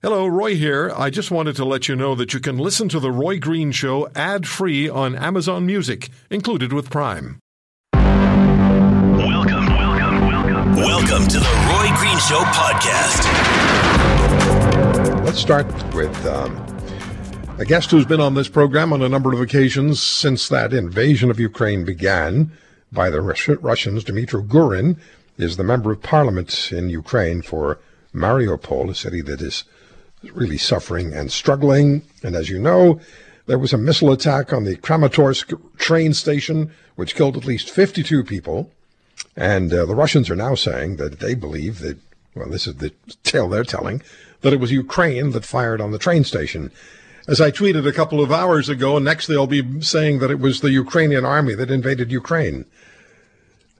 Hello, Roy here. I just wanted to let you know that you can listen to The Roy Green Show ad free on Amazon Music, included with Prime. Welcome, welcome, welcome. Welcome to the Roy Green Show podcast. Let's start with um, a guest who's been on this program on a number of occasions since that invasion of Ukraine began by the Russians. Dmitry Gurin is the member of parliament in Ukraine for Mariupol, a city that is really suffering and struggling. And as you know, there was a missile attack on the Kramatorsk train station, which killed at least 52 people. And uh, the Russians are now saying that they believe that, well, this is the tale they're telling, that it was Ukraine that fired on the train station. As I tweeted a couple of hours ago, next they'll be saying that it was the Ukrainian army that invaded Ukraine.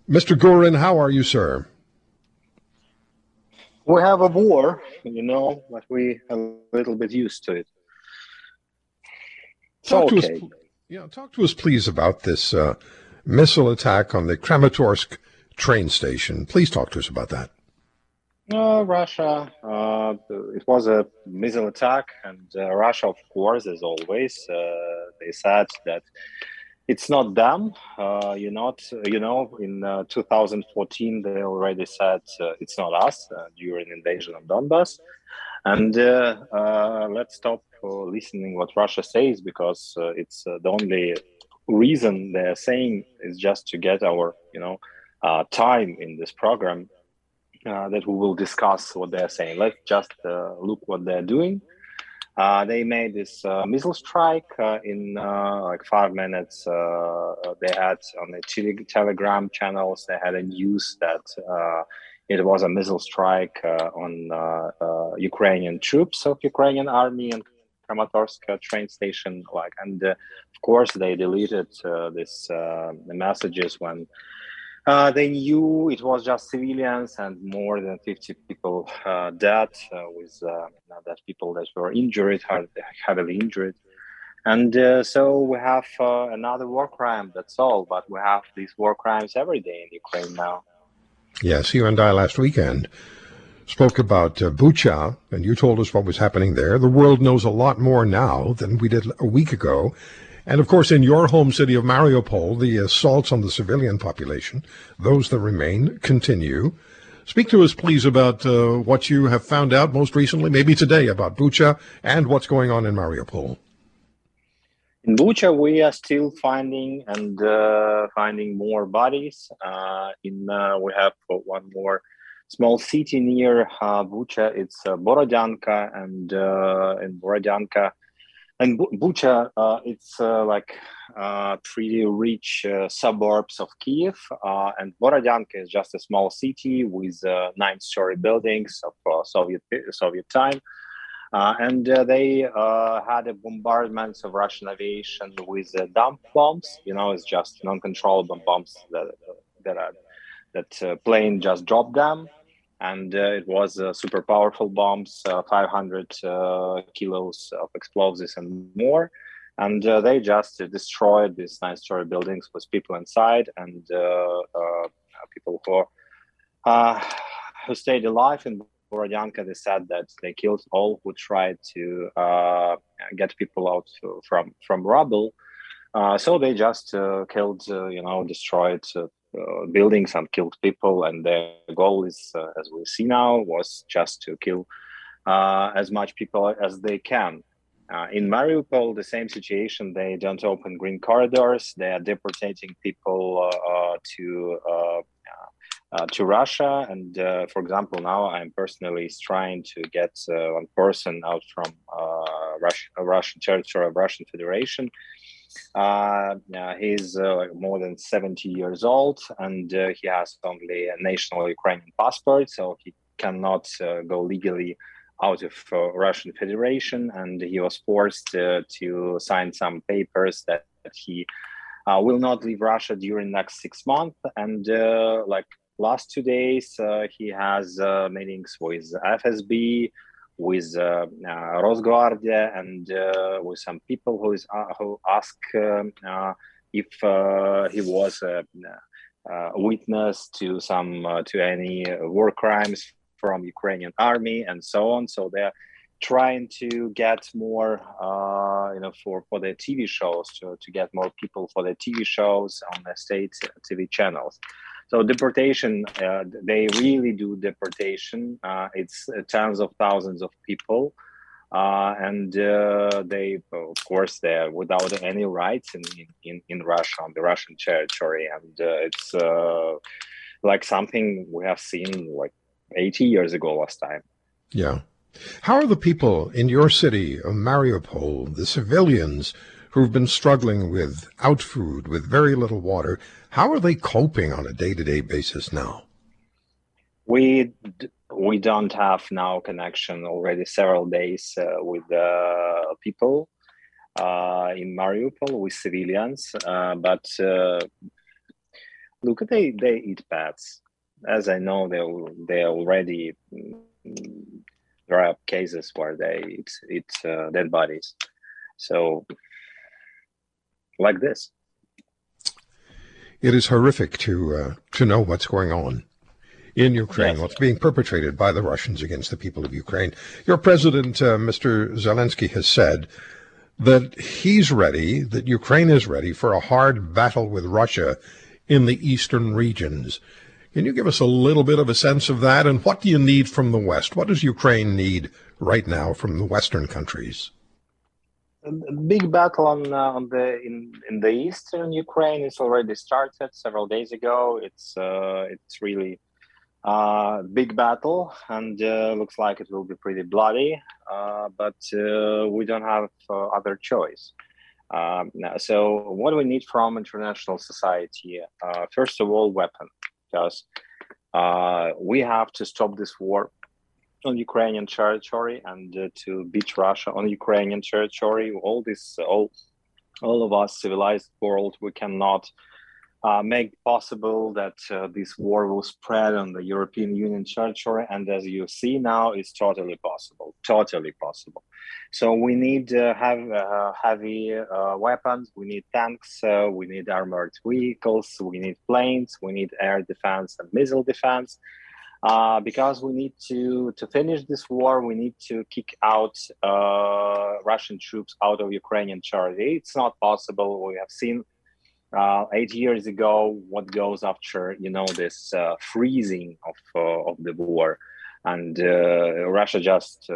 Mr. Gurin, how are you, sir? We have a war, you know, but we are a little bit used to it. talk okay. to us, yeah, talk to us, please, about this uh, missile attack on the Kramatorsk train station. Please talk to us about that. Uh, Russia, uh, it was a missile attack, and uh, Russia, of course, as always, uh, they said that it's not them. Uh, you not you know in uh, 2014 they already said uh, it's not us uh, during invasion of Donbass, and uh, uh, let's stop listening what Russia says because it's the only reason they're saying is just to get our you know time in this program that we will discuss what they're saying. Let's just look what they're doing. Uh, they made this uh, missile strike uh, in uh, like five minutes. Uh, they had on the tele- Telegram channels, they had a news that uh, it was a missile strike on Ukrainian troops of Ukrainian army and Kramatorsk train station. Like, and of course, they deleted this the messages when uh, they knew it was just civilians and more than 50 people uh, dead, uh, with uh, that people that were injured, heavily injured. And uh, so we have uh, another war crime, that's all. But we have these war crimes every day in Ukraine now. Yes, you and I last weekend spoke about Bucha, and you told us what was happening there. The world knows a lot more now than we did a week ago. And of course, in your home city of Mariupol, the assaults on the civilian population, those that remain, continue. Speak to us, please, about uh, what you have found out most recently, maybe today, about Bucha and what's going on in Mariupol. In Bucha, we are still finding and uh, finding more bodies. Uh, in uh, we have one more small city near uh, Bucha. It's uh, Borodyanka, and in Borodyanka, and Bucha, uh, it's uh, like uh, pretty rich uh, suburbs of Kiev, uh, and Borodyanka is just a small city with uh, nine-story buildings of Soviet Soviet time, and they had a bombardment of Russian aviation with dumb bombs. You know, it's just non-controllable bombs that that are, that plane just dropped them and uh, it was uh, super powerful bombs, uh, 500 kilos of explosives and more. And they just destroyed these nine-story buildings with people inside and people who who stayed alive in Borodyanka, they said that they killed all who tried to uh, get people out from from rubble. Uh, so they just uh, killed, you know, destroyed uh, buildings and killed people. And their goal is, uh, as we see now, was just to kill uh, as much people as they can. in Mariupol, the same situation. They don't open green corridors. They are deportating people to uh, to Russia. And uh, for example, now I'm personally trying to get uh, one person out from Russia, Russian territory of Russian Federation uh, he's uh, more than 70 years old and uh, he has only a national Ukrainian passport, so he cannot uh, go legally out of uh, Russian Federation. And he was forced uh, to sign some papers that, that he will not leave Russia during next six months. And like last two days, he has meetings with FSB with uh, uh, Rosguardia and uh, with some people who is who ask if he was a, witness to some to any war crimes from Ukrainian army and so on. So they're trying to get more, uh, you know, for for their TV shows to to get more people for their TV shows on the state TV channels. So deportation, uh, they really do deportation. Uh, it's uh, tens of thousands of people. Uh, and uh, they, of course, they're without any rights in, in, in Russia, on the Russian territory. And it's like something we have seen like 80 years ago last time. Yeah. How are the people in your city of Mariupol, the civilians who've been struggling with out food, with very little water, how are they coping on a day-to-day basis now? We we don't have now connection already several days uh, with uh, people uh, in Mariupol with civilians, uh, but uh, look, they they eat pets. As I know, they they already there are cases where they eat, eat uh, dead bodies. So like this. It is horrific to uh, to know what's going on in Ukraine, yes. what's being perpetrated by the Russians against the people of Ukraine. Your president, uh, Mr. Zelensky, has said that he's ready, that Ukraine is ready for a hard battle with Russia in the eastern regions. Can you give us a little bit of a sense of that? And what do you need from the West? What does Ukraine need right now from the Western countries? A big battle on, uh, on the in, in the eastern Ukraine is already started several days ago. It's uh, it's really uh, big battle and uh, looks like it will be pretty bloody. Uh, but uh, we don't have other choice. Um, so what do we need from international society? first of all, weapon, because we have to stop this war on Ukrainian territory and uh, to beat Russia on Ukrainian territory. All this, all, all of us civilized world, we cannot uh, make possible that uh, this war will spread on the European Union territory. And as you see now, it's totally possible, totally possible. So we need uh, have uh, heavy uh, weapons, we need tanks, uh, we need armored vehicles, we need planes, we need air defense and missile defense uh, because we need to to finish this war. We need to kick out uh, Russian troops out of Ukrainian territory. It's not possible. We have seen uh, eight years ago what goes after you know this uh, freezing of uh, of the war, and uh, Russia just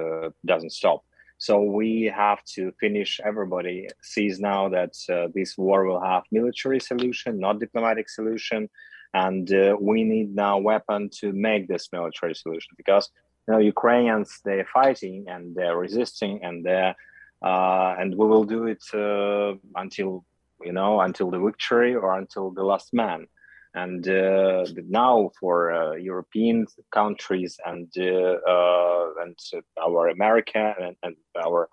doesn't stop. So we have to finish. Everybody sees now that this war will have military solution, not diplomatic solution and uh, we need now weapon to make this military solution because you know Ukrainians they're fighting and they're resisting and they're uh, and we will do it uh, until you know until the victory or until the last man. And uh, now for uh, European countries and uh, and our America and, and, our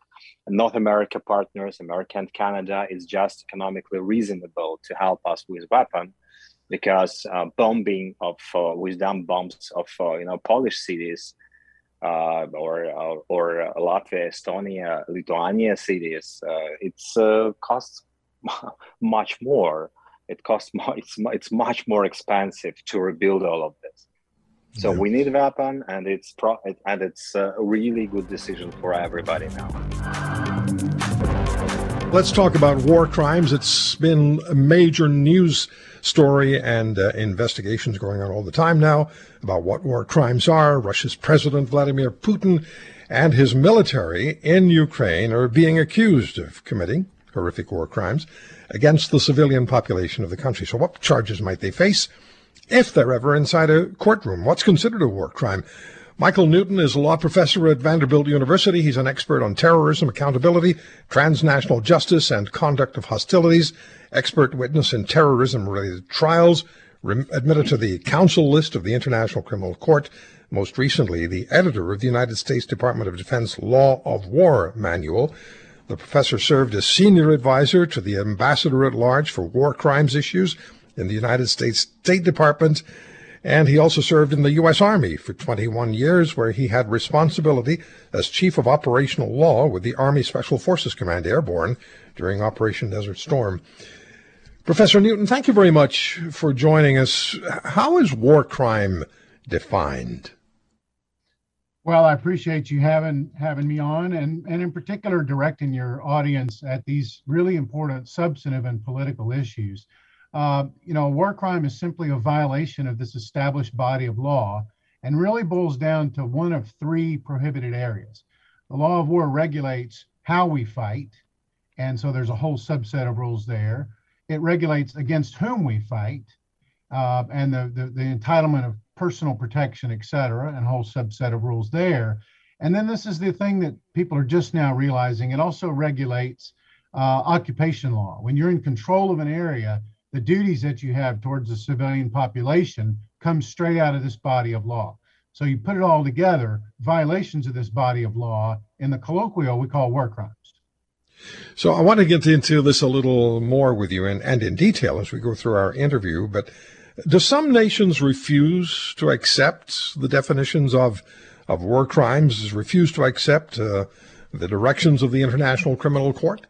North America partners, America and Canada, is just economically reasonable to help us with weapon because uh, bombing of uh, with dumb bombs of uh, you know Polish cities uh, or uh, or Latvia, Estonia, Lithuania cities, uh, it's costs much more. It costs more, it's it's much more expensive to rebuild all of this. So yeah. we need a weapon, and it's pro- and it's a really good decision for everybody now. Let's talk about war crimes. It's been a major news story and uh, investigations going on all the time now about what war crimes are. Russia's President Vladimir Putin and his military in Ukraine are being accused of committing horrific war crimes against the civilian population of the country. So what charges might they face if they're ever inside a courtroom? What's considered a war crime? Michael Newton is a law professor at Vanderbilt University. He's an expert on terrorism, accountability, transnational justice, and conduct of hostilities, expert witness in terrorism related trials, admitted to the counsel list of the International Criminal Court, most recently the editor of the United States Department of Defense Law of War Manual. The professor served as senior advisor to the ambassador at large for war crimes issues in the United States State Department and he also served in the U.S. Army for 21 years, where he had responsibility as Chief of Operational Law with the Army Special Forces Command Airborne during Operation Desert Storm. Professor Newton, thank you very much for joining us. How is war crime defined? Well, I appreciate you having having me on, and and in particular directing your audience at these really important substantive and political issues. Uh, you know, war crime is simply a violation of this established body of law, and really boils down to one of three prohibited areas. The law of war regulates how we fight, and so there's a whole subset of rules there. It regulates against whom we fight, uh, and the, the the entitlement of personal protection, et cetera, and a whole subset of rules there. And then this is the thing that people are just now realizing. It also regulates uh, occupation law. When you're in control of an area, the duties that you have towards the civilian population come straight out of this body of law. So you put it all together, violations of this body of law in the colloquial we call war crimes. So I want to get into this a little more with you and, and in detail as we go through our interview, but do some nations refuse to accept the definitions of of war crimes? Refuse to accept uh, the directions of the International Criminal Court?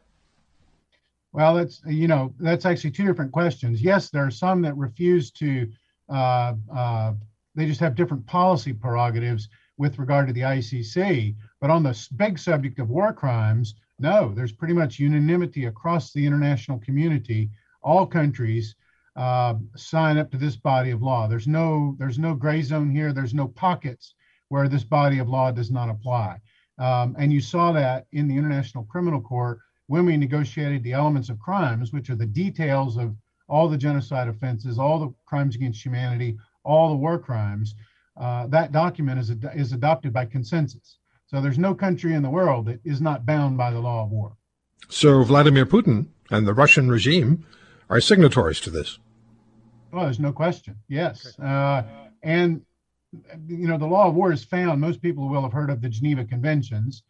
Well, that's you know that's actually two different questions. Yes, there are some that refuse to. Uh, uh, they just have different policy prerogatives with regard to the ICC. But on the big subject of war crimes, no, there's pretty much unanimity across the international community. All countries uh, sign up to this body of law. There's no there's no gray zone here. There's no pockets where this body of law does not apply. Um, and you saw that in the International Criminal Court when we negotiated the elements of crimes, which are the details of all the genocide offenses, all the crimes against humanity, all the war crimes. Uh, that document is, ad- is adopted by consensus. So there's no country in the world that is not bound by the law of war. So Vladimir Putin and the Russian regime are signatories to this. Oh, there's no question. Yes. Uh, and, you know, the law of war is found, most people will have heard of the Geneva Conventions.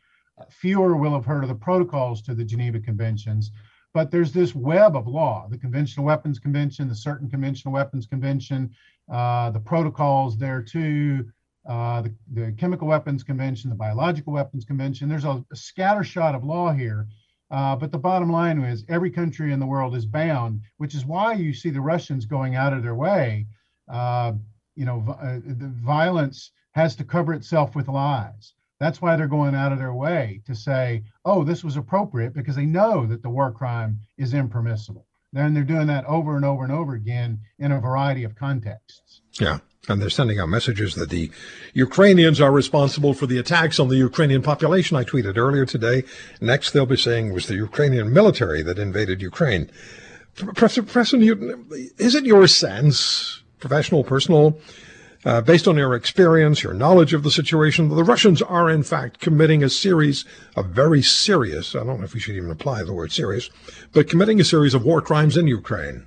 Fewer will have heard of the protocols to the Geneva Conventions. But there's this web of law the Conventional Weapons Convention, the Certain Conventional Weapons Convention, uh, the protocols there too, uh, the, the Chemical Weapons Convention, the Biological Weapons Convention. There's a, a scattershot of law here uh, but the bottom line is every country in the world is bound, which is why you see the Russians going out of their way. Uh, you know, uh, the violence has to cover itself with lies. That's why they're going out of their way to say, oh, this was appropriate because they know that the war crime is impermissible. Then they're doing that over and over and over again in a variety of contexts. Yeah. And they're sending out messages that the Ukrainians are responsible for the attacks on the Ukrainian population. I tweeted earlier today. Next, they'll be saying it was the Ukrainian military that invaded Ukraine. Professor, Professor Newton, is it your sense, professional, personal, uh, based on your experience, your knowledge of the situation, the Russians are in fact committing a series of very serious, I don't know if we should even apply the word serious, but committing a series of war crimes in Ukraine?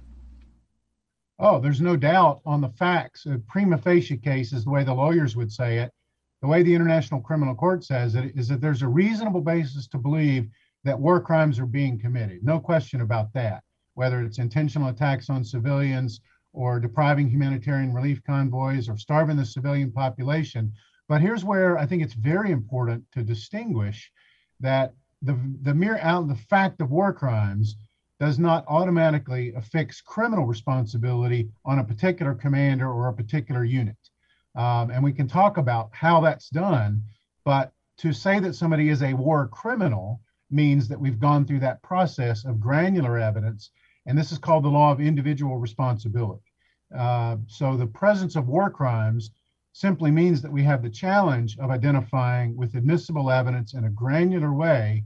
Oh, there's no doubt on the facts. A prima facie case is the way the lawyers would say it. The way the International Criminal Court says it is that there's a reasonable basis to believe that war crimes are being committed. No question about that. Whether it's intentional attacks on civilians or depriving humanitarian relief convoys or starving the civilian population. But here's where I think it's very important to distinguish that the, the mere out the fact of war crimes does not automatically affix criminal responsibility on a particular commander or a particular unit. Um, and we can talk about how that's done, but to say that somebody is a war criminal means that we've gone through that process of granular evidence, and this is called the law of individual responsibility. Uh, so the presence of war crimes simply means that we have the challenge of identifying with admissible evidence in a granular way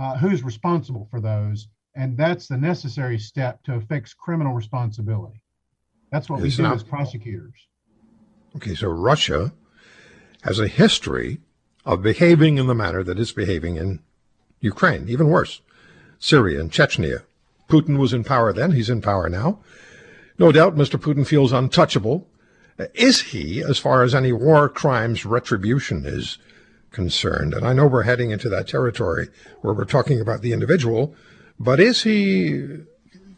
uh, who's responsible for those and that's the necessary step to affix criminal responsibility. That's what we do as prosecutors. Okay, so Russia has a history of behaving in the manner that it's behaving in Ukraine, even worse, Syria and Chechnya. Putin was in power then, he's in power now. No doubt Mr. Putin feels untouchable. Is he, as far as any war crimes retribution is concerned? And I know we're heading into that territory where we're talking about the individual, but is he?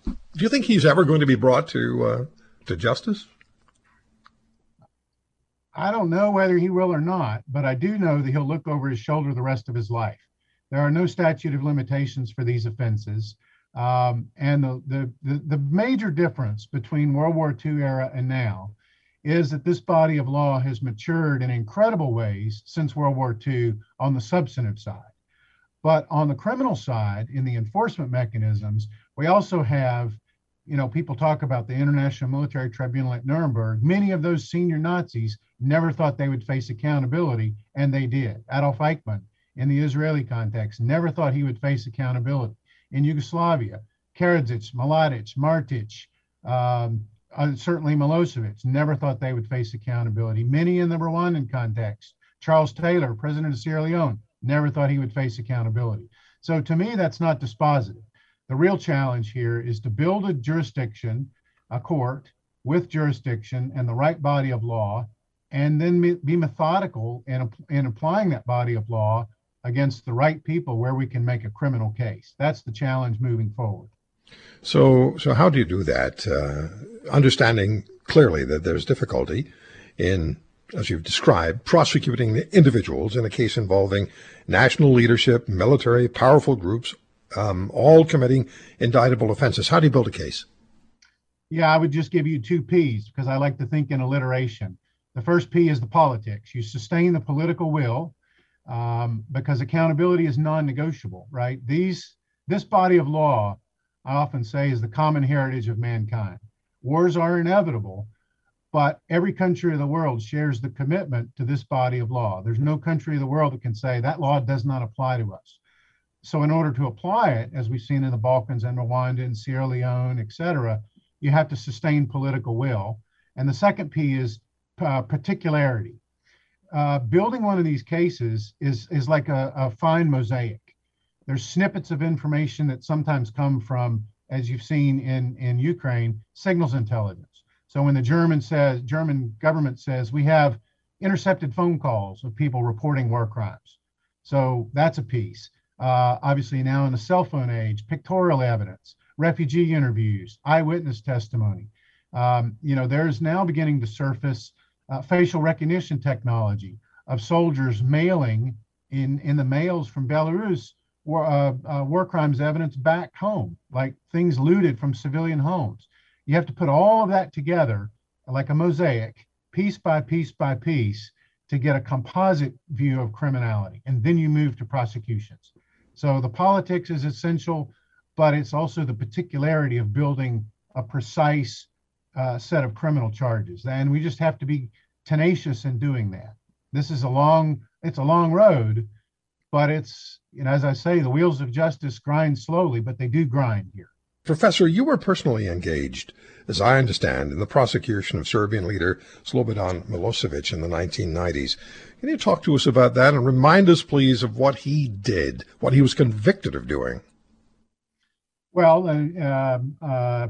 Do you think he's ever going to be brought to uh, to justice? I don't know whether he will or not, but I do know that he'll look over his shoulder the rest of his life. There are no statute of limitations for these offenses. Um, and the, the, the, the major difference between World War II era and now is that this body of law has matured in incredible ways since World War II on the substantive side. But on the criminal side, in the enforcement mechanisms, we also have, you know, people talk about the International Military Tribunal at Nuremberg. Many of those senior Nazis never thought they would face accountability, and they did. Adolf Eichmann, in the Israeli context, never thought he would face accountability. In Yugoslavia, Karadzic, Mladic, Martic, um, uh, certainly Milosevic never thought they would face accountability. Many in the Rwandan context, Charles Taylor, president of Sierra Leone, never thought he would face accountability. So to me, that's not dispositive. The real challenge here is to build a jurisdiction, a court with jurisdiction and the right body of law, and then be methodical in, in applying that body of law against the right people where we can make a criminal case. That's the challenge moving forward. So, so how do you do that? Uh, understanding clearly that there's difficulty in, as you've described, prosecuting the individuals in a case involving national leadership, military, powerful groups, um, all committing indictable offenses. How do you build a case? Yeah, I would just give you two P's because I like to think in alliteration. The first P is the politics. You sustain the political will um, because accountability is non-negotiable, right? These this body of law I often say is the common heritage of mankind. Wars are inevitable, but every country of the world shares the commitment to this body of law. There's no country of the world that can say that law does not apply to us. So, in order to apply it, as we've seen in the Balkans and Rwanda and Sierra Leone, et cetera, you have to sustain political will. And the second P is uh, particularity. Uh, building one of these cases is, is like a, a fine mosaic there's snippets of information that sometimes come from, as you've seen in, in Ukraine, signals intelligence. So when the German says, German government says, we have intercepted phone calls of people reporting war crimes. So that's a piece. Uh, obviously, now in the cell phone age, pictorial evidence, refugee interviews, eyewitness testimony. Um, you know, there's now beginning to surface uh, facial recognition technology of soldiers mailing in, in the mails from Belarus war, uh, uh, war crimes evidence back home, like things looted from civilian homes. You have to put all of that together like a mosaic, piece by piece by piece, to get a composite view of criminality. And then you move to prosecutions. So the politics is essential, but it's also the particularity of building a precise uh, set of criminal charges. And we just have to be tenacious in doing that. This is a long, it's a long road, but it's you know as i say the wheels of justice grind slowly but they do grind here. Professor you were personally engaged as i understand in the prosecution of serbian leader slobodan milosevic in the 1990s can you talk to us about that and remind us please of what he did what he was convicted of doing? Well uh, um, uh,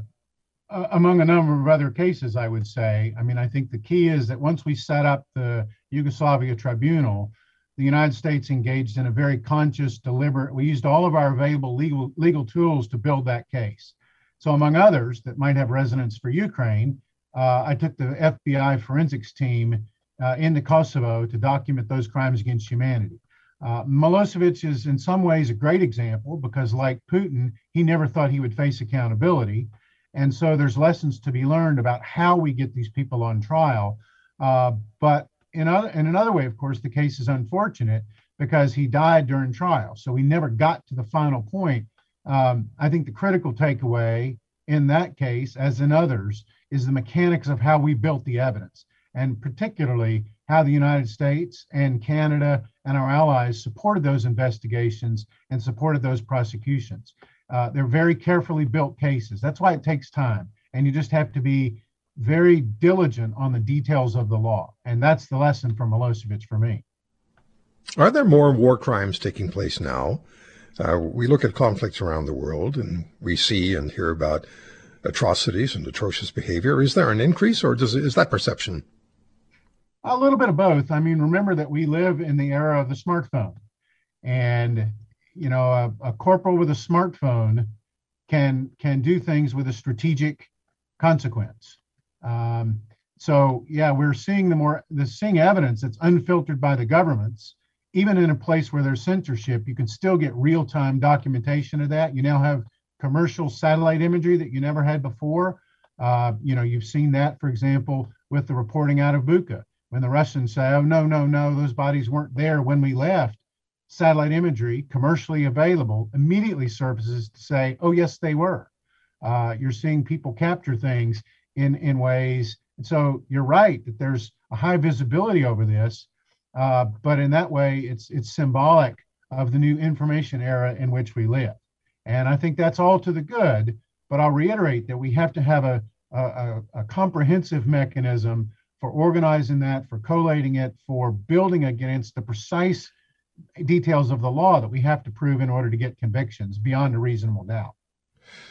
among a number of other cases i would say i mean i think the key is that once we set up the yugoslavia tribunal the United States engaged in a very conscious, deliberate. We used all of our available legal legal tools to build that case. So, among others that might have resonance for Ukraine, uh, I took the FBI forensics team uh, into Kosovo to document those crimes against humanity. Uh, Milosevic is in some ways a great example because, like Putin, he never thought he would face accountability. And so there's lessons to be learned about how we get these people on trial. Uh, but in, other, in another way, of course, the case is unfortunate because he died during trial. So we never got to the final point. Um, I think the critical takeaway in that case, as in others, is the mechanics of how we built the evidence, and particularly how the United States and Canada and our allies supported those investigations and supported those prosecutions. Uh, they're very carefully built cases. That's why it takes time. And you just have to be very diligent on the details of the law. And that's the lesson from Milosevic for me. Are there more war crimes taking place now? Uh, we look at conflicts around the world and we see and hear about atrocities and atrocious behavior. Is there an increase or does, is that perception? A little bit of both. I mean, remember that we live in the era of the smartphone. And, you know, a, a corporal with a smartphone can can do things with a strategic consequence. Um, so yeah, we're seeing the more the seeing evidence that's unfiltered by the governments. Even in a place where there's censorship, you can still get real-time documentation of that. You now have commercial satellite imagery that you never had before. Uh, you know, you've seen that, for example, with the reporting out of Bucha. When the Russians say, oh, no, no, no, those bodies weren't there when we left, satellite imagery, commercially available, immediately surfaces to say, oh, yes, they were. Uh, you're seeing people capture things in, in ways. And so you're right that there's a high visibility over this. Uh, but in that way, it's it's symbolic of the new information era in which we live. And I think that's all to the good. But I'll reiterate that we have to have a, a, a comprehensive mechanism for organizing that, for collating it, for building against the precise details of the law that we have to prove in order to get convictions beyond a reasonable doubt.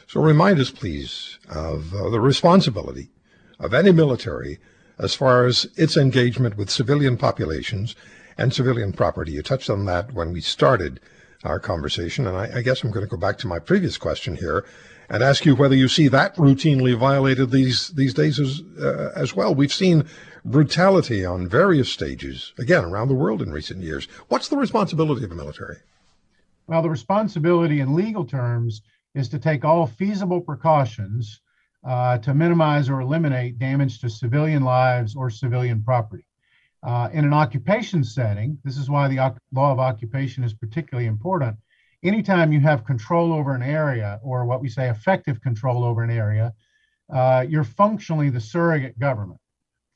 So remind us, please, of uh, the responsibility of any military as far as its engagement with civilian populations and civilian property. You touched on that when we started our conversation, and I, I guess I'm going to go back to my previous question here and ask you whether you see that routinely violated these these days as uh, as well. We've seen brutality on various stages again around the world in recent years. What's the responsibility of the military? Well, the responsibility in legal terms is to take all feasible precautions uh, to minimize or eliminate damage to civilian lives or civilian property. Uh, in an occupation setting, this is why the law of occupation is particularly important. Anytime you have control over an area, or what we say effective control over an area, uh, you're functionally the surrogate government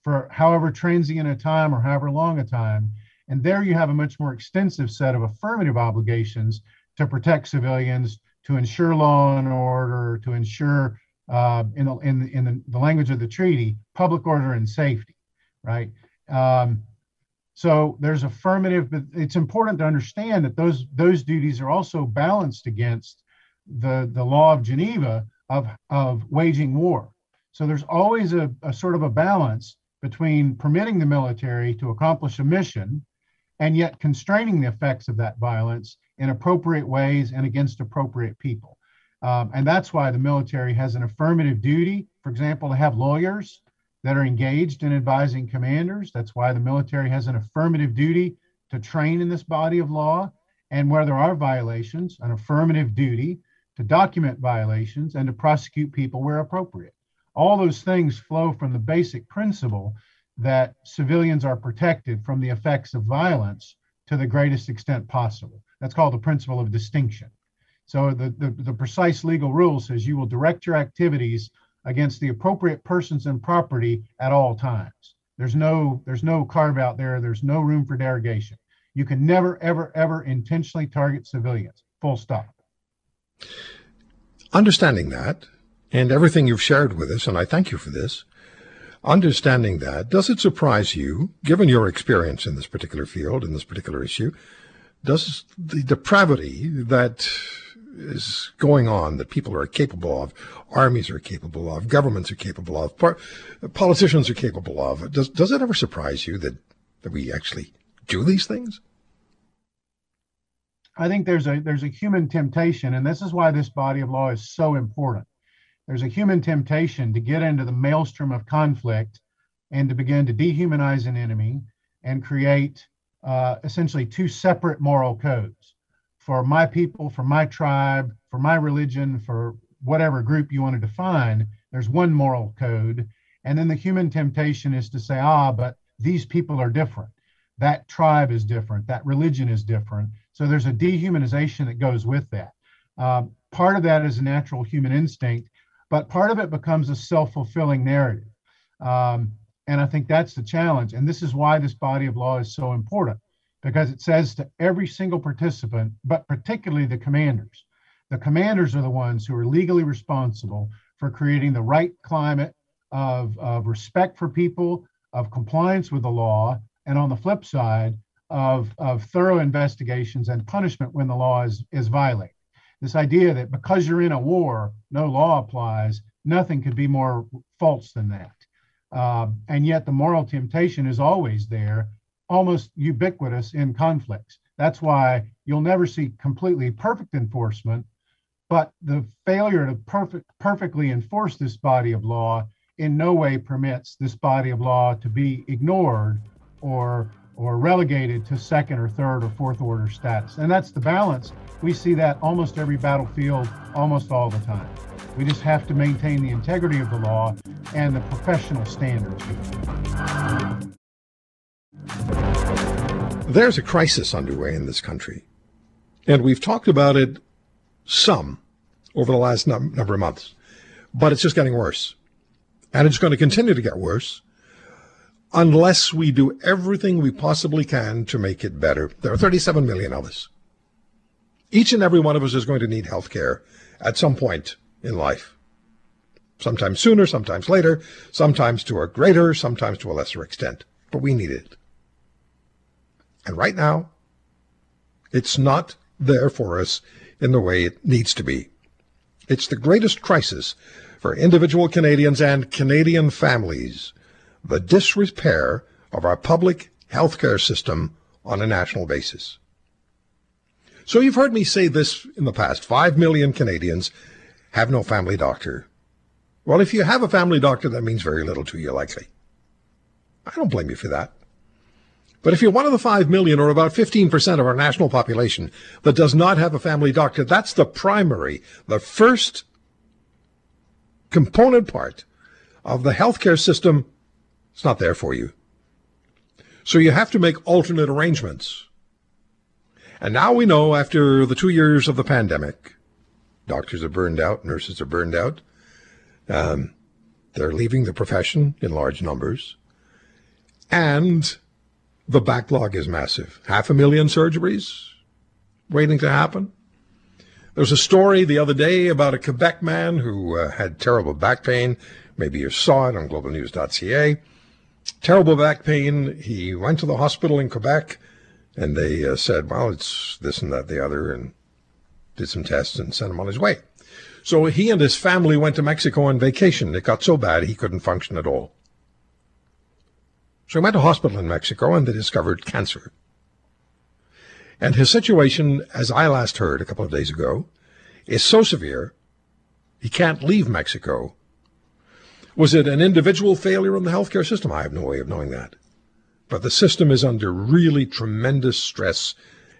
for however transient a time or however long a time. And there you have a much more extensive set of affirmative obligations to protect civilians, to ensure law and order, to ensure, uh, in, the, in, in the, language of the treaty, public order and safety, right? Um, so there's affirmative, but it's important to understand that those those duties are also balanced against the the law of Geneva of of waging war. So there's always a, a sort of a balance between permitting the military to accomplish a mission and yet constraining the effects of that violence in appropriate ways and against appropriate people. Um, and that's why the military has an affirmative duty, for example, to have lawyers that are engaged in advising commanders. That's why the military has an affirmative duty to train in this body of law. And where there are violations, an affirmative duty to document violations and to prosecute people where appropriate. All those things flow from the basic principle that civilians are protected from the effects of violence to the greatest extent possible. That's called the principle of distinction. So the, the, the precise legal rule says you will direct your activities against the appropriate persons and property at all times. There's no there's no carve out there. There's no room for derogation. You can never ever ever intentionally target civilians. Full stop. Understanding that and everything you've shared with us and I thank you for this. Understanding that, does it surprise you, given your experience in this particular field, in this particular issue, does the depravity that is going on that people are capable of, armies are capable of, governments are capable of, par- politicians are capable of. Does does it ever surprise you that that we actually do these things? I think there's a there's a human temptation, and this is why this body of law is so important. There's a human temptation to get into the maelstrom of conflict and to begin to dehumanize an enemy and create uh, essentially two separate moral codes for my people, for my tribe, for my religion, for whatever group you want to define, there's one moral code. And then the human temptation is to say, ah, but these people are different. That tribe is different. That religion is different. So there's a dehumanization that goes with that. Um, part of that is a natural human instinct, but part of it becomes a self fulfilling narrative. Um, and I think that's the challenge. And this is why this body of law is so important because it says to every single participant, but particularly the commanders. The commanders are the ones who are legally responsible for creating the right climate of, of respect for people, of compliance with the law, and on the flip side, of, of thorough investigations and punishment when the law is, is violated. This idea that because you're in a war, no law applies, nothing could be more false than that. Uh, and yet the moral temptation is always there almost ubiquitous in conflicts. That's why you'll never see completely perfect enforcement, but the failure to perfect, perfectly enforce this body of law in no way permits this body of law to be ignored or or relegated to second or third or fourth order status. And that's the balance We see that almost every battlefield, almost all the time. We just have to maintain the integrity of the law and the professional standards. There's a crisis underway in this country, and we've talked about it some over the last num- number of months, but it's just getting worse. And it's going to continue to get worse unless we do everything we possibly can to make it better. There are 37 million of us. Each and every one of us is going to need health care at some point in life. Sometimes sooner, sometimes later, sometimes to a greater, sometimes to a lesser extent. But we need it. And right now, it's not there for us in the way it needs to be. It's the greatest crisis for individual Canadians and Canadian families the disrepair of our public health care system on a national basis. So you've heard me say this in the past. Five million Canadians have no family doctor. Well, if you have a family doctor, that means very little to you, likely. I don't blame you for that. But if you're one of the 5 million or about 15% of our national population that does not have a family doctor, that's the primary, the first component part of the healthcare system. It's not there for you. So you have to make alternate arrangements. And now we know after the two years of the pandemic, doctors are burned out, nurses are burned out. Um, they're leaving the profession in large numbers. And the backlog is massive. Half a million surgeries waiting to happen. There was a story the other day about a Quebec man who uh, had terrible back pain. Maybe you saw it on globalnews.ca. Terrible back pain. He went to the hospital in Quebec and they uh, said, well, it's this and that, the other, and did some tests and sent him on his way. So he and his family went to Mexico on vacation. It got so bad he couldn't function at all. So he went to hospital in Mexico and they discovered cancer. And his situation, as I last heard a couple of days ago, is so severe he can't leave Mexico. Was it an individual failure in the healthcare system? I have no way of knowing that. But the system is under really tremendous stress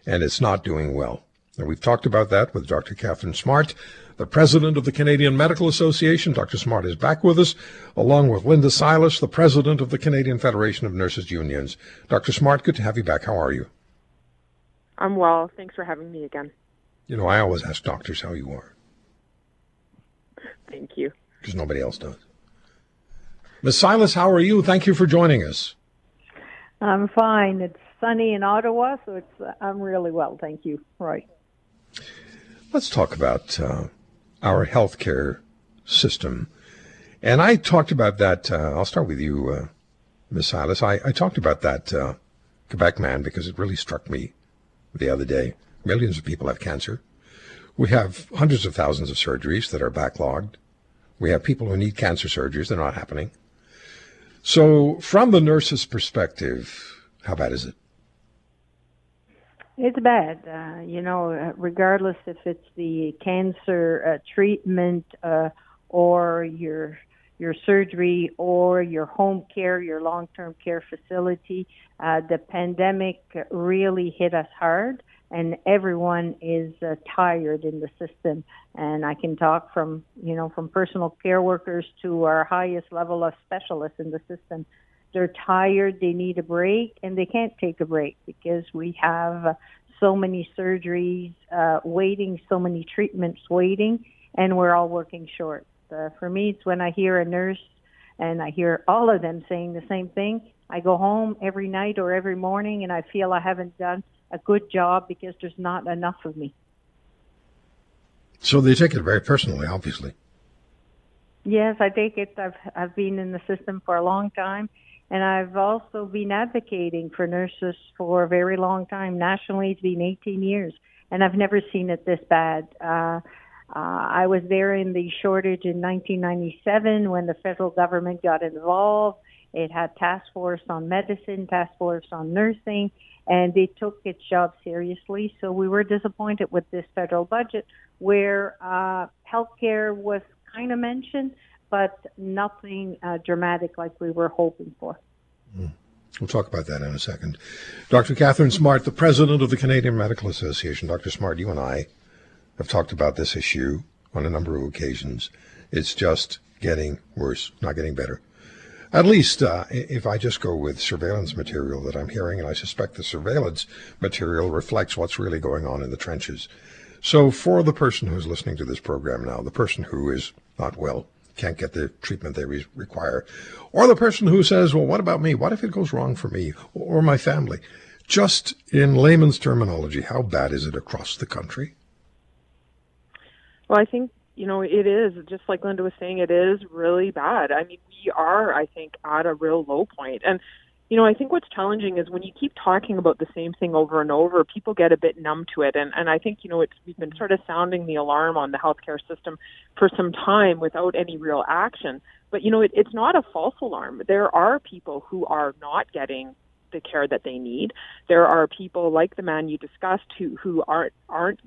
and it's not doing well. And we've talked about that with Dr. Katharine Smart, the president of the Canadian Medical Association. Dr. Smart is back with us, along with Linda Silas, the president of the Canadian Federation of Nurses Unions. Dr. Smart, good to have you back. How are you? I'm well. Thanks for having me again. You know, I always ask doctors how you are. Thank you. Because nobody else does. Ms. Silas, how are you? Thank you for joining us. I'm fine. It's sunny in Ottawa, so it's uh, I'm really well. Thank you. Right. Let's talk about uh, our healthcare system. And I talked about that. Uh, I'll start with you, uh, Ms. Silas. I, I, talked about that uh, Quebec man because it really struck me the other day. Millions of people have cancer. We have hundreds of thousands of surgeries that are backlogged. We have people who need cancer surgeries. They're not happening. So, from the nurse's perspective, how bad is it? It's bad. Uh, you know, uh, regardless if it's the cancer uh, treatment uh, or your your surgery or your home care, your long-term care facility, uh, the pandemic really hit us hard, and everyone is uh, tired in the system. And I can talk from you know from personal care workers to our highest level of specialists in the system they're tired, they need a break, and they can't take a break because we have so many surgeries uh, waiting, so many treatments waiting, and we're all working short. Uh, for me, it's when I hear a nurse and I hear all of them saying the same thing. I go home every night or every morning and I feel I haven't done a good job because there's not enough of me. So they take it very personally, obviously. Yes, I take it. I've I've been in the system for a long time, and I've also been advocating for nurses for a very long time. Nationally, it's been 18 years, and I've never seen it this bad. Uh, uh, I was there in the shortage in 1997 when the federal government got involved. It had task force on medicine, task force on nursing, and they took its job seriously. So we were disappointed with this federal budget where uh, healthcare was kind of mentioned, but nothing uh, dramatic like we were hoping for. Mm. We'll talk about that in a second. Dr. Katharine Smart, the president of the Canadian Medical Association. Dr. Smart, you and I have talked about this issue on a number of occasions. It's just getting worse, not getting better. At least uh, if I just go with surveillance material that I'm hearing, and I suspect the surveillance material reflects what's really going on in the trenches. So, for the person who's listening to this program now, the person who is not well, can't get the treatment they re- require, or the person who says, well, what about me? What if it goes wrong for me or my family? Just in layman's terminology, how bad is it across the country? Well, I think, you know, it is, just like Linda was saying, it is really bad. I mean, we are, I think, at a real low point. And you know, I think what's challenging is when you keep talking about the same thing over and over, people get a bit numb to it. And, and I think, you know, it's, we've been sort of sounding the alarm on the healthcare system for some time without any real action. But, you know, it, it's not a false alarm. There are people who are not getting the care that they need. There are people like the man you discussed who, who aren't, aren't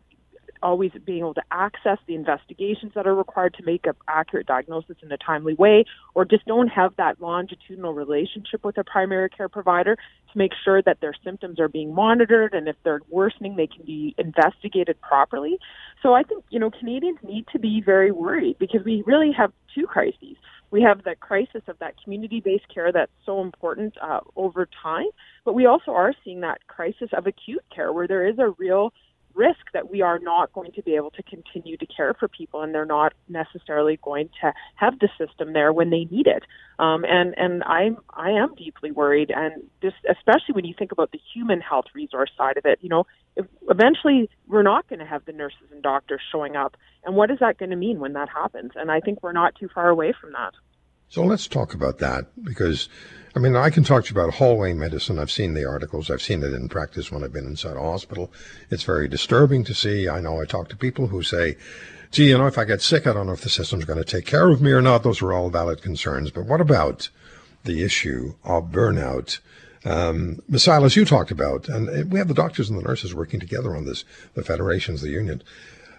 always being able to access the investigations that are required to make an accurate diagnosis in a timely way, or just don't have that longitudinal relationship with a primary care provider to make sure that their symptoms are being monitored and if they're worsening, they can be investigated properly. So I think, you know, Canadians need to be very worried because we really have two crises. We have the crisis of that community based care that's so important uh, over time, but we also are seeing that crisis of acute care where there is a real risk that we are not going to be able to continue to care for people and they're not necessarily going to have the system there when they need it. Um, and and I'm I am deeply worried, and just especially when you think about the human health resource side of it. You know, eventually we're not going to have the nurses and doctors showing up, and what is that going to mean when that happens? And I think we're not too far away from that. So let's talk about that because, I mean, I can talk to you about hallway medicine. I've seen the articles. I've seen it in practice when I've been inside a hospital. It's very disturbing to see. I know I talk to people who say, gee, you know, if I get sick, I don't know if the system's going to take care of me or not. Those are all valid concerns. But what about the issue of burnout? Um, Silas, you talked about, and we have the doctors and the nurses working together on this, the federations, the union.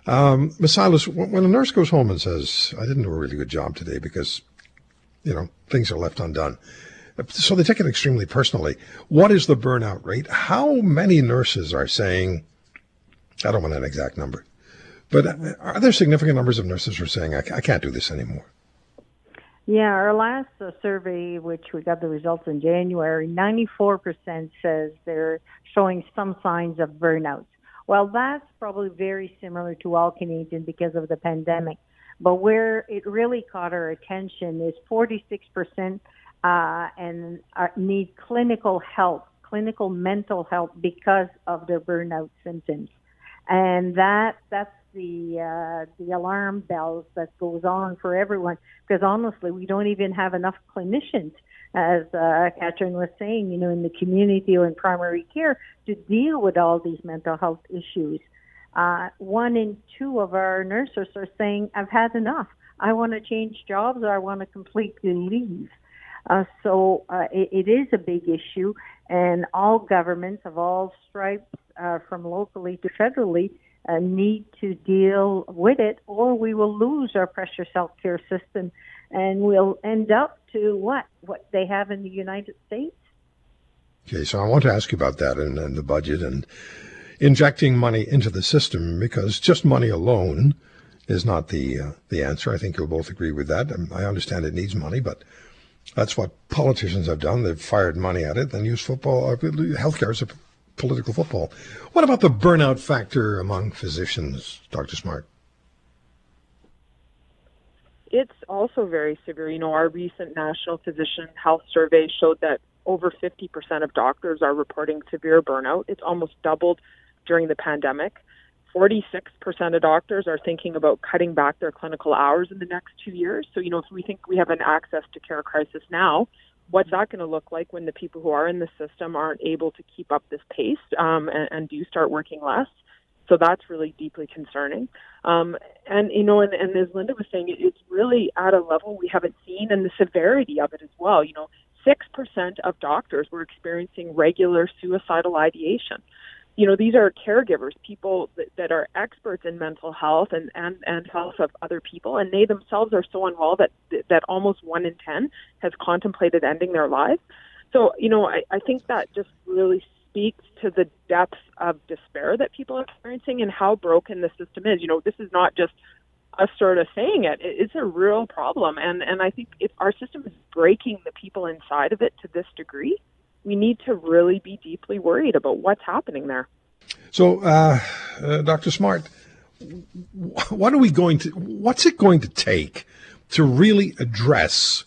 Um, Silas, when a nurse goes home and says, I didn't do a really good job today because you know, things are left undone. So they take it extremely personally. What is the burnout rate? How many nurses are saying, I don't want an exact number, but are there significant numbers of nurses who are saying, I, I can't do this anymore? Yeah, our last uh, survey, which we got the results in January, 94% says they're showing some signs of burnout. Well, that's probably very similar to all Canadians because of the pandemic. But where it really caught our attention is 46% uh, and uh, need clinical help, clinical mental help because of their burnout symptoms, and that that's the uh, the alarm bells that goes on for everyone. Because honestly, we don't even have enough clinicians, as uh, Katharine was saying, you know, in the community or in primary care to deal with all these mental health issues uh, one in two of our nurses are saying, I've had enough. I want to change jobs or I want to completely leave. Uh, so uh, it, it is a big issue, and all governments of all stripes, uh, from locally to federally, uh, need to deal with it, or we will lose our precious healthcare system, and we'll end up to what what they have in the United States. Okay, so I want to ask you about that and, and the budget and injecting money into the system because just money alone is not the uh, the answer. I think you'll both agree with that. Um, I understand it needs money, but that's what politicians have done. They've fired money at it and used football, uh, healthcare as a political football. What about the burnout factor among physicians, Dr. Smart? It's also very severe. You know, our recent National Physician Health Survey showed that over 50% of doctors are reporting severe burnout. It's almost doubled during the pandemic. 46% of doctors are thinking about cutting back their clinical hours in the next two years. So, you know, if we think we have an access to care crisis now, what's that going to look like when the people who are in the system aren't able to keep up this pace um, and, and do start working less? So that's really deeply concerning. Um, and, you know, and, and as Linda was saying, it's really at a level we haven't seen and the severity of it as well. You know, 6% of doctors were experiencing regular suicidal ideation you know, these are caregivers, people that, that are experts in mental health and, and, and health of other people, and they themselves are so unwell that that almost one in ten has contemplated ending their lives. So, you know, I, I think that just really speaks to the depth of despair that people are experiencing and how broken the system is. You know, this is not just us sort of saying it. It's a real problem, and and I think if our system is breaking the people inside of it to this degree, we need to really be deeply worried about what's happening there. So, uh, uh, Dr. Smart, what are we going to? What's it going to take to really address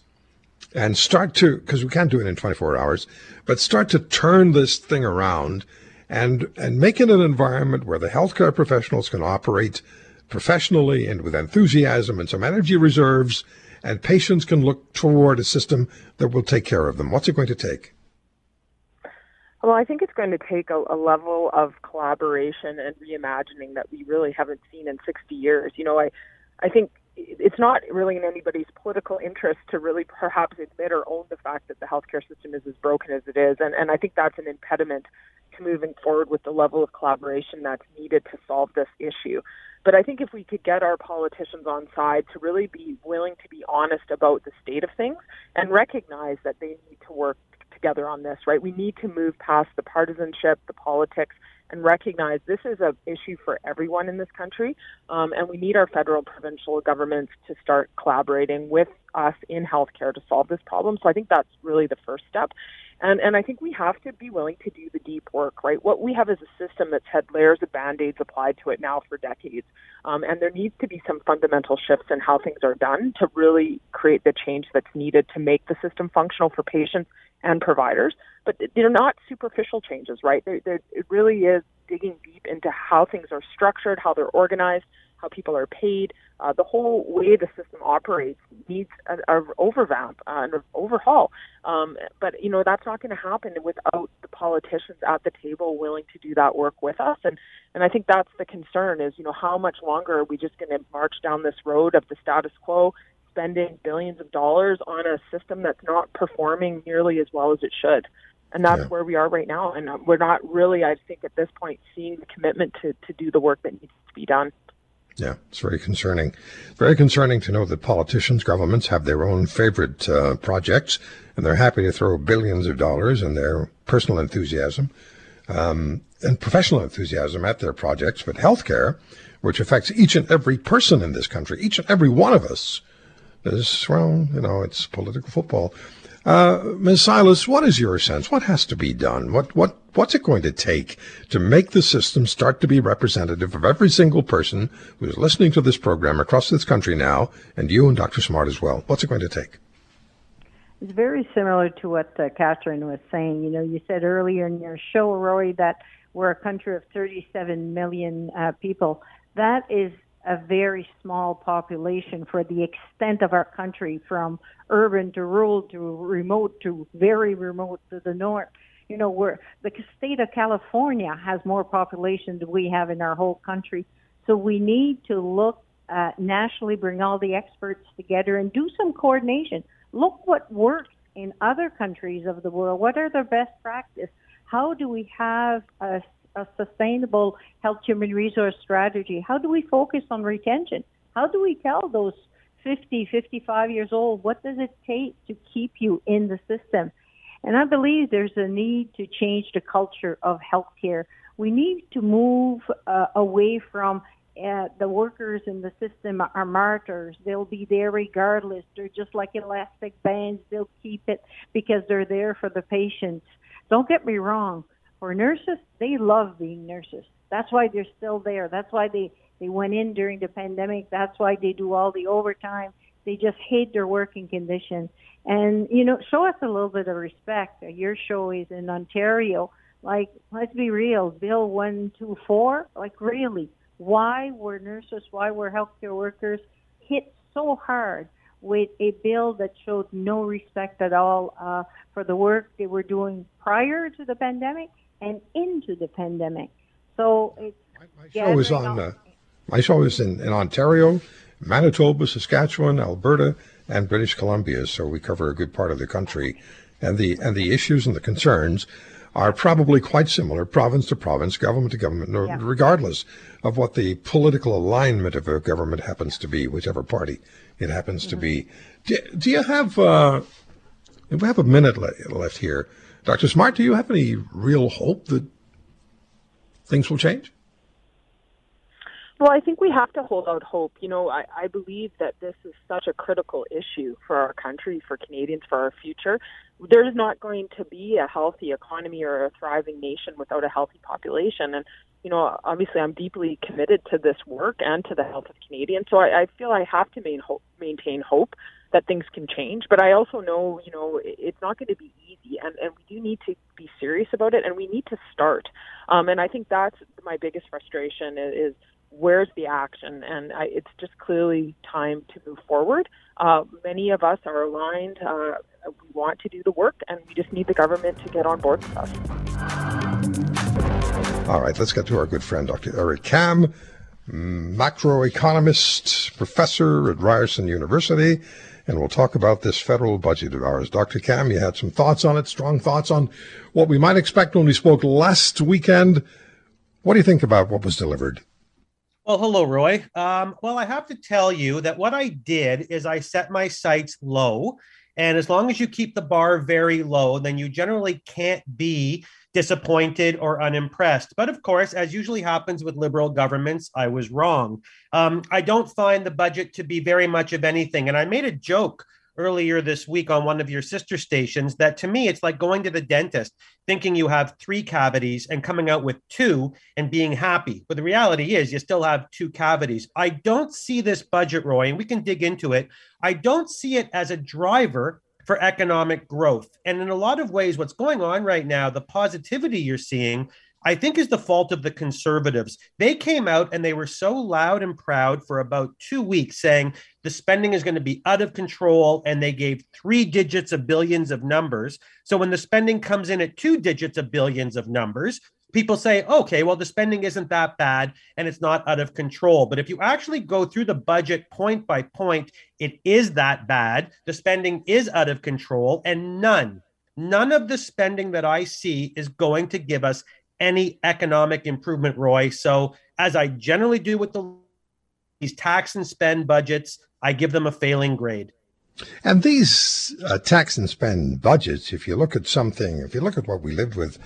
and start to? Because we can't do it in 24 hours, but start to turn this thing around and and make it an environment where the healthcare professionals can operate professionally and with enthusiasm and some energy reserves, and patients can look toward a system that will take care of them. What's it going to take? Well, I think it's going to take a, a level of collaboration and reimagining that we really haven't seen in 60 years. You know, I, I think it's not really in anybody's political interest to really perhaps admit or own the fact that the healthcare system is as broken as it is. And, and I think that's an impediment to moving forward with the level of collaboration that's needed to solve this issue. But I think if we could get our politicians on side to really be willing to be honest about the state of things and recognize that they need to work together on this, right? We need to move past the partisanship, the politics, and recognize this is an issue for everyone in this country. Um, and we need our federal, provincial governments to start collaborating with us in healthcare to solve this problem. So I think that's really the first step. And, and I think we have to be willing to do the deep work, right? What we have is a system that's had layers of band aids applied to it now for decades. Um, and there needs to be some fundamental shifts in how things are done to really create the change that's needed to make the system functional for patients and providers. But they're not superficial changes, right? They're, they're, it really is digging deep into how things are structured, how they're organized, how people are paid. Uh, the whole way the system operates needs an overvamp, uh, an overhaul. Um, but you know that's not going to happen without the politicians at the table willing to do that work with us. And and I think that's the concern is you know how much longer are we just going to march down this road of the status quo, spending billions of dollars on a system that's not performing nearly as well as it should. And that's yeah. where we are right now. And we're not really, I think, at this point, seeing the commitment to, to do the work that needs to be done. Yeah, it's very concerning. Very concerning to know that politicians, governments have their own favorite uh, projects, and they're happy to throw billions of dollars and their personal enthusiasm um, and professional enthusiasm at their projects. But healthcare, which affects each and every person in this country, each and every one of us, is, well, you know, it's political football. Uh, Ms. Silas, what is your sense? What has to be done? What what what's it going to take to make the system start to be representative of every single person who's listening to this program across this country now, and you and Dr. Smart as well? What's it going to take? It's very similar to what uh, Katharine was saying. You know, you said earlier in your show, Roy, that we're a country of 37 million uh, people. That is a very small population for the extent of our country from urban to rural to remote to very remote to the north. You know, where the state of California has more population than we have in our whole country. So we need to look uh, nationally, bring all the experts together and do some coordination. Look what works in other countries of the world. What are their best practice? How do we have a a sustainable health human resource strategy? How do we focus on retention? How do we tell those 50, 55 years old, what does it take to keep you in the system? And I believe there's a need to change the culture of healthcare. We need to move uh, away from uh, the workers in the system are martyrs. They'll be there regardless. They're just like elastic bands. They'll keep it because they're there for the patients. Don't get me wrong. For nurses, they love being nurses. That's why they're still there. That's why they, they went in during the pandemic. That's why they do all the overtime. They just hate their working conditions. And, you know, show us a little bit of respect. Your show is in Ontario. Like, let's be real. Bill 124, like, really, why were nurses, why were healthcare workers hit so hard with a bill that showed no respect at all uh, for the work they were doing prior to the pandemic and into the pandemic. So it's my, my show is on. Uh, my show is in, in Ontario, Manitoba, Saskatchewan, Alberta, and British Columbia. So we cover a good part of the country, and the and the issues and the concerns are probably quite similar, province to province, government to government, yeah. regardless of what the political alignment of a government happens to be, whichever party it happens mm-hmm. to be. Do, do, you have uh, we have a minute left here. Dr. Smart, do you have any real hope that things will change? Well, I think we have to hold out hope. You know, I, I believe that this is such a critical issue for our country, for Canadians, for our future. There's not going to be a healthy economy or a thriving nation without a healthy population. And, you know, obviously I'm deeply committed to this work and to the health of Canadians. So I, I feel I have to main hope, maintain hope that things can change. But I also know, you know, it's not going to be easy, and, and we do need to be serious about it, and we need to start. Um, and I think that's my biggest frustration is, is where's the action? And I, it's just clearly time to move forward. Uh, many of us are aligned. Uh, we want to do the work, and we just need the government to get on board with us. All right, let's get to our good friend, Dr. Eric Kam, macroeconomist, professor at Ryerson University, and we'll talk about this federal budget of ours. Dr. Kam, you had some thoughts on it, strong thoughts on what we might expect when we spoke last weekend. What do you think about what was delivered? Well, hello, Roy. Um, well, I have to tell you that what I did is I set my sights low. And as long as you keep the bar very low, then you generally can't be disappointed or unimpressed. But of course, as usually happens with liberal governments, I was wrong. Um, I don't find the budget to be very much of anything. And I made a joke earlier this week on one of your sister stations that to me it's like going to the dentist thinking you have three cavities and coming out with two and being happy. But the reality is you still have two cavities. I don't see this budget roy and we can dig into it. I don't see it as a driver for economic growth. And in a lot of ways what's going on right now the positivity you're seeing I think is the fault of the conservatives. They came out and they were so loud and proud for about two weeks saying the spending is going to be out of control. And they gave three digits of billions of numbers. So when the spending comes in at two digits of billions of numbers, people say, okay, well, the spending isn't that bad and it's not out of control. But if you actually go through the budget point by point, it is that bad. The spending is out of control and none. None of the spending that I see is going to give us any economic improvement, Roy. So, as I generally do with the these tax and spend budgets, I give them a failing grade. And these uh, tax and spend budgets, if you look at something, if you look at what we lived with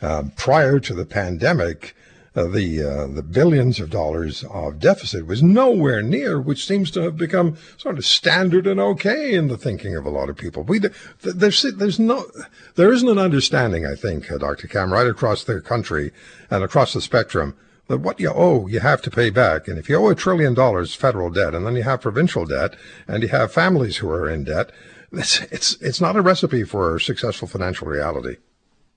uh, prior to the pandemic, uh, the uh, the billions of dollars of deficit was nowhere near, which seems to have become sort of standard and okay in the thinking of a lot of people. We there's there's no there isn't an understanding, I think, uh, Dr. Kam, right across the country and across the spectrum that what you owe, you have to pay back. And if you owe a trillion dollars federal debt, and then you have provincial debt, and you have families who are in debt, it's it's, it's not a recipe for a successful financial reality.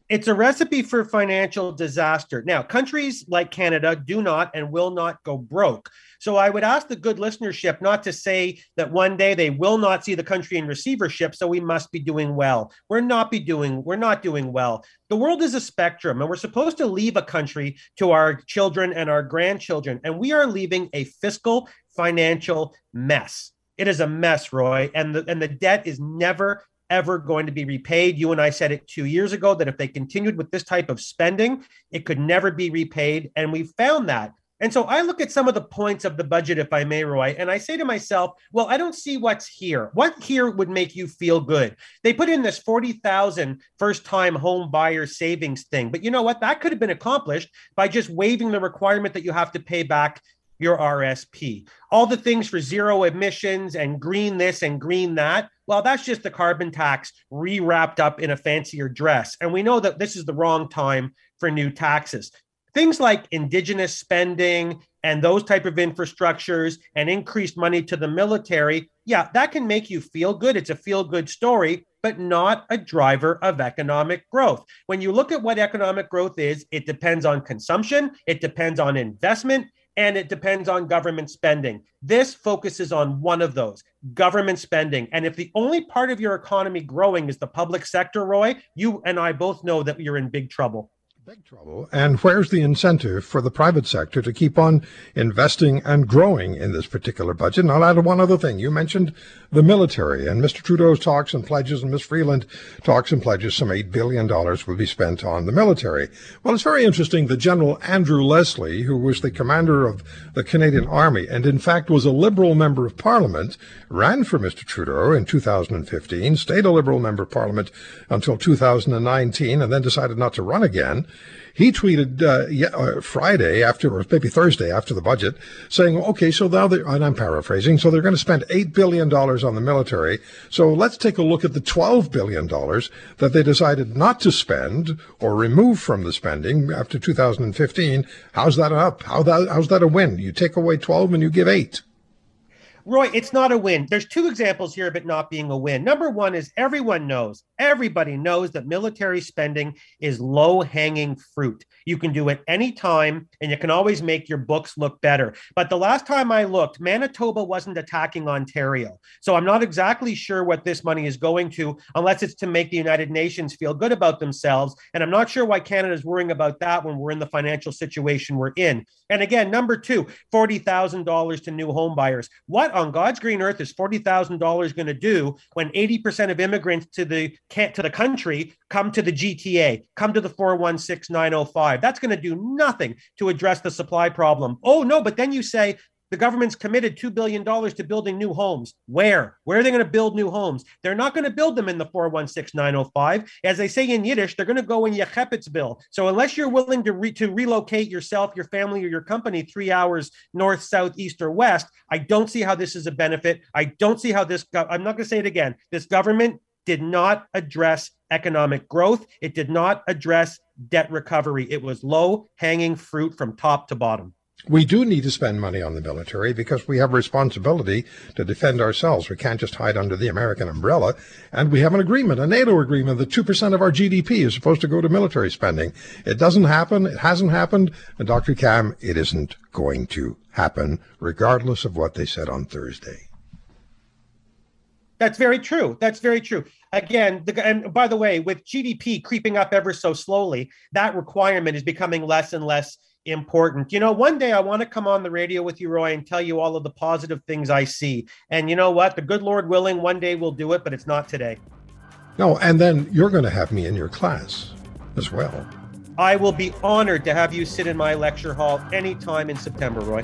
It's a recipe for financial disaster. Now, countries like Canada do not and will not go broke. So I would ask the good listenership not to say that one day they will not see the country in receivership, so we must be doing well. We're not be doing we're not doing well. The world is a spectrum and we're supposed to leave a country to our children and our grandchildren and we are leaving a fiscal financial mess. It is a mess, Roy, and the and the debt is never ever going to be repaid. You and I said it two years ago that if they continued with this type of spending, it could never be repaid. And we found that. And so I look at some of the points of the budget, if I may, Roy, and I say to myself, well, I don't see what's here. What here would make you feel good? They put in this 40,000 first time home buyer savings thing. But you know what? That could have been accomplished by just waiving the requirement that you have to pay back your RSP. All the things for zero emissions and green this and green that. Well, that's just the carbon tax rewrapped up in a fancier dress. And we know that this is the wrong time for new taxes. Things like indigenous spending and those type of infrastructures and increased money to the military, yeah, that can make you feel good. It's a feel good story, but not a driver of economic growth. When you look at what economic growth is, it depends on consumption, it depends on investment, and it depends on government spending. This focuses on one of those government spending. And if the only part of your economy growing is the public sector, Roy, you and I both know that you're in big trouble. Big trouble. And where's the incentive for the private sector to keep on investing and growing in this particular budget? And I'll add one other thing. You mentioned the military, and Mr. Trudeau's talks and pledges, and Ms. Freeland talks and pledges some $8 billion will be spent on the military. Well, it's very interesting that General Andrew Leslie, who was the commander of the Canadian Army, and in fact was a Liberal member of Parliament, ran for Mr. Trudeau in 2015, stayed a Liberal member of Parliament until 2019, and then decided not to run again. He tweeted uh, yeah, uh, Friday after, or maybe Thursday after the budget, saying, "Okay, so now they and I'm paraphrasing, so they're going to spend eight billion dollars on the military. So let's take a look at the twelve billion dollars that they decided not to spend or remove from the spending after 2015. How's that up? How that, how's that a win? You take away twelve and you give eight. Roy, it's not a win. There's two examples here of it not being a win. Number one is everyone knows, everybody knows that military spending is low hanging fruit. You can do it anytime, and you can always make your books look better. But the last time I looked, Manitoba wasn't attacking Ontario. So I'm not exactly sure what this money is going to, unless it's to make the United Nations feel good about themselves. And I'm not sure why Canada is worrying about that when we're in the financial situation we're in. And again, number two, $40,000 to new home buyers. What on God's green earth is $40,000 going to do when 80% of immigrants to the, to the country come to the GTA, come to the 416905? That's going to do nothing to address the supply problem. Oh, no, but then you say the government's committed $2 billion to building new homes. Where? Where are they going to build new homes? They're not going to build them in the 416905. As they say in Yiddish, they're going to go in Yechepitzville. So unless you're willing to, re- to relocate yourself, your family, or your company three hours north, south, east, or west, I don't see how this is a benefit. I don't see how this, go- I'm not going to say it again. This government did not address economic growth. It did not address debt recovery. It was low hanging fruit from top to bottom we do need to spend money on the military because we have a responsibility to defend ourselves. We can't just hide under the American umbrella. And we have an agreement, a NATO agreement, that 2% of our GDP is supposed to go to military spending. It doesn't happen. It hasn't happened. And Dr. Kam, it isn't going to happen, regardless of what they said on Thursday. That's very true. That's very true. Again, the, and by the way, with GDP creeping up ever so slowly, that requirement is becoming less and less important. You know, one day I want to come on the radio with you, Roy, and tell you all of the positive things I see. And you know what? The good Lord willing, one day we'll do it, but it's not today. No, and then you're going to have me in your class as well. I will be honored to have you sit in my lecture hall anytime in September, Roy.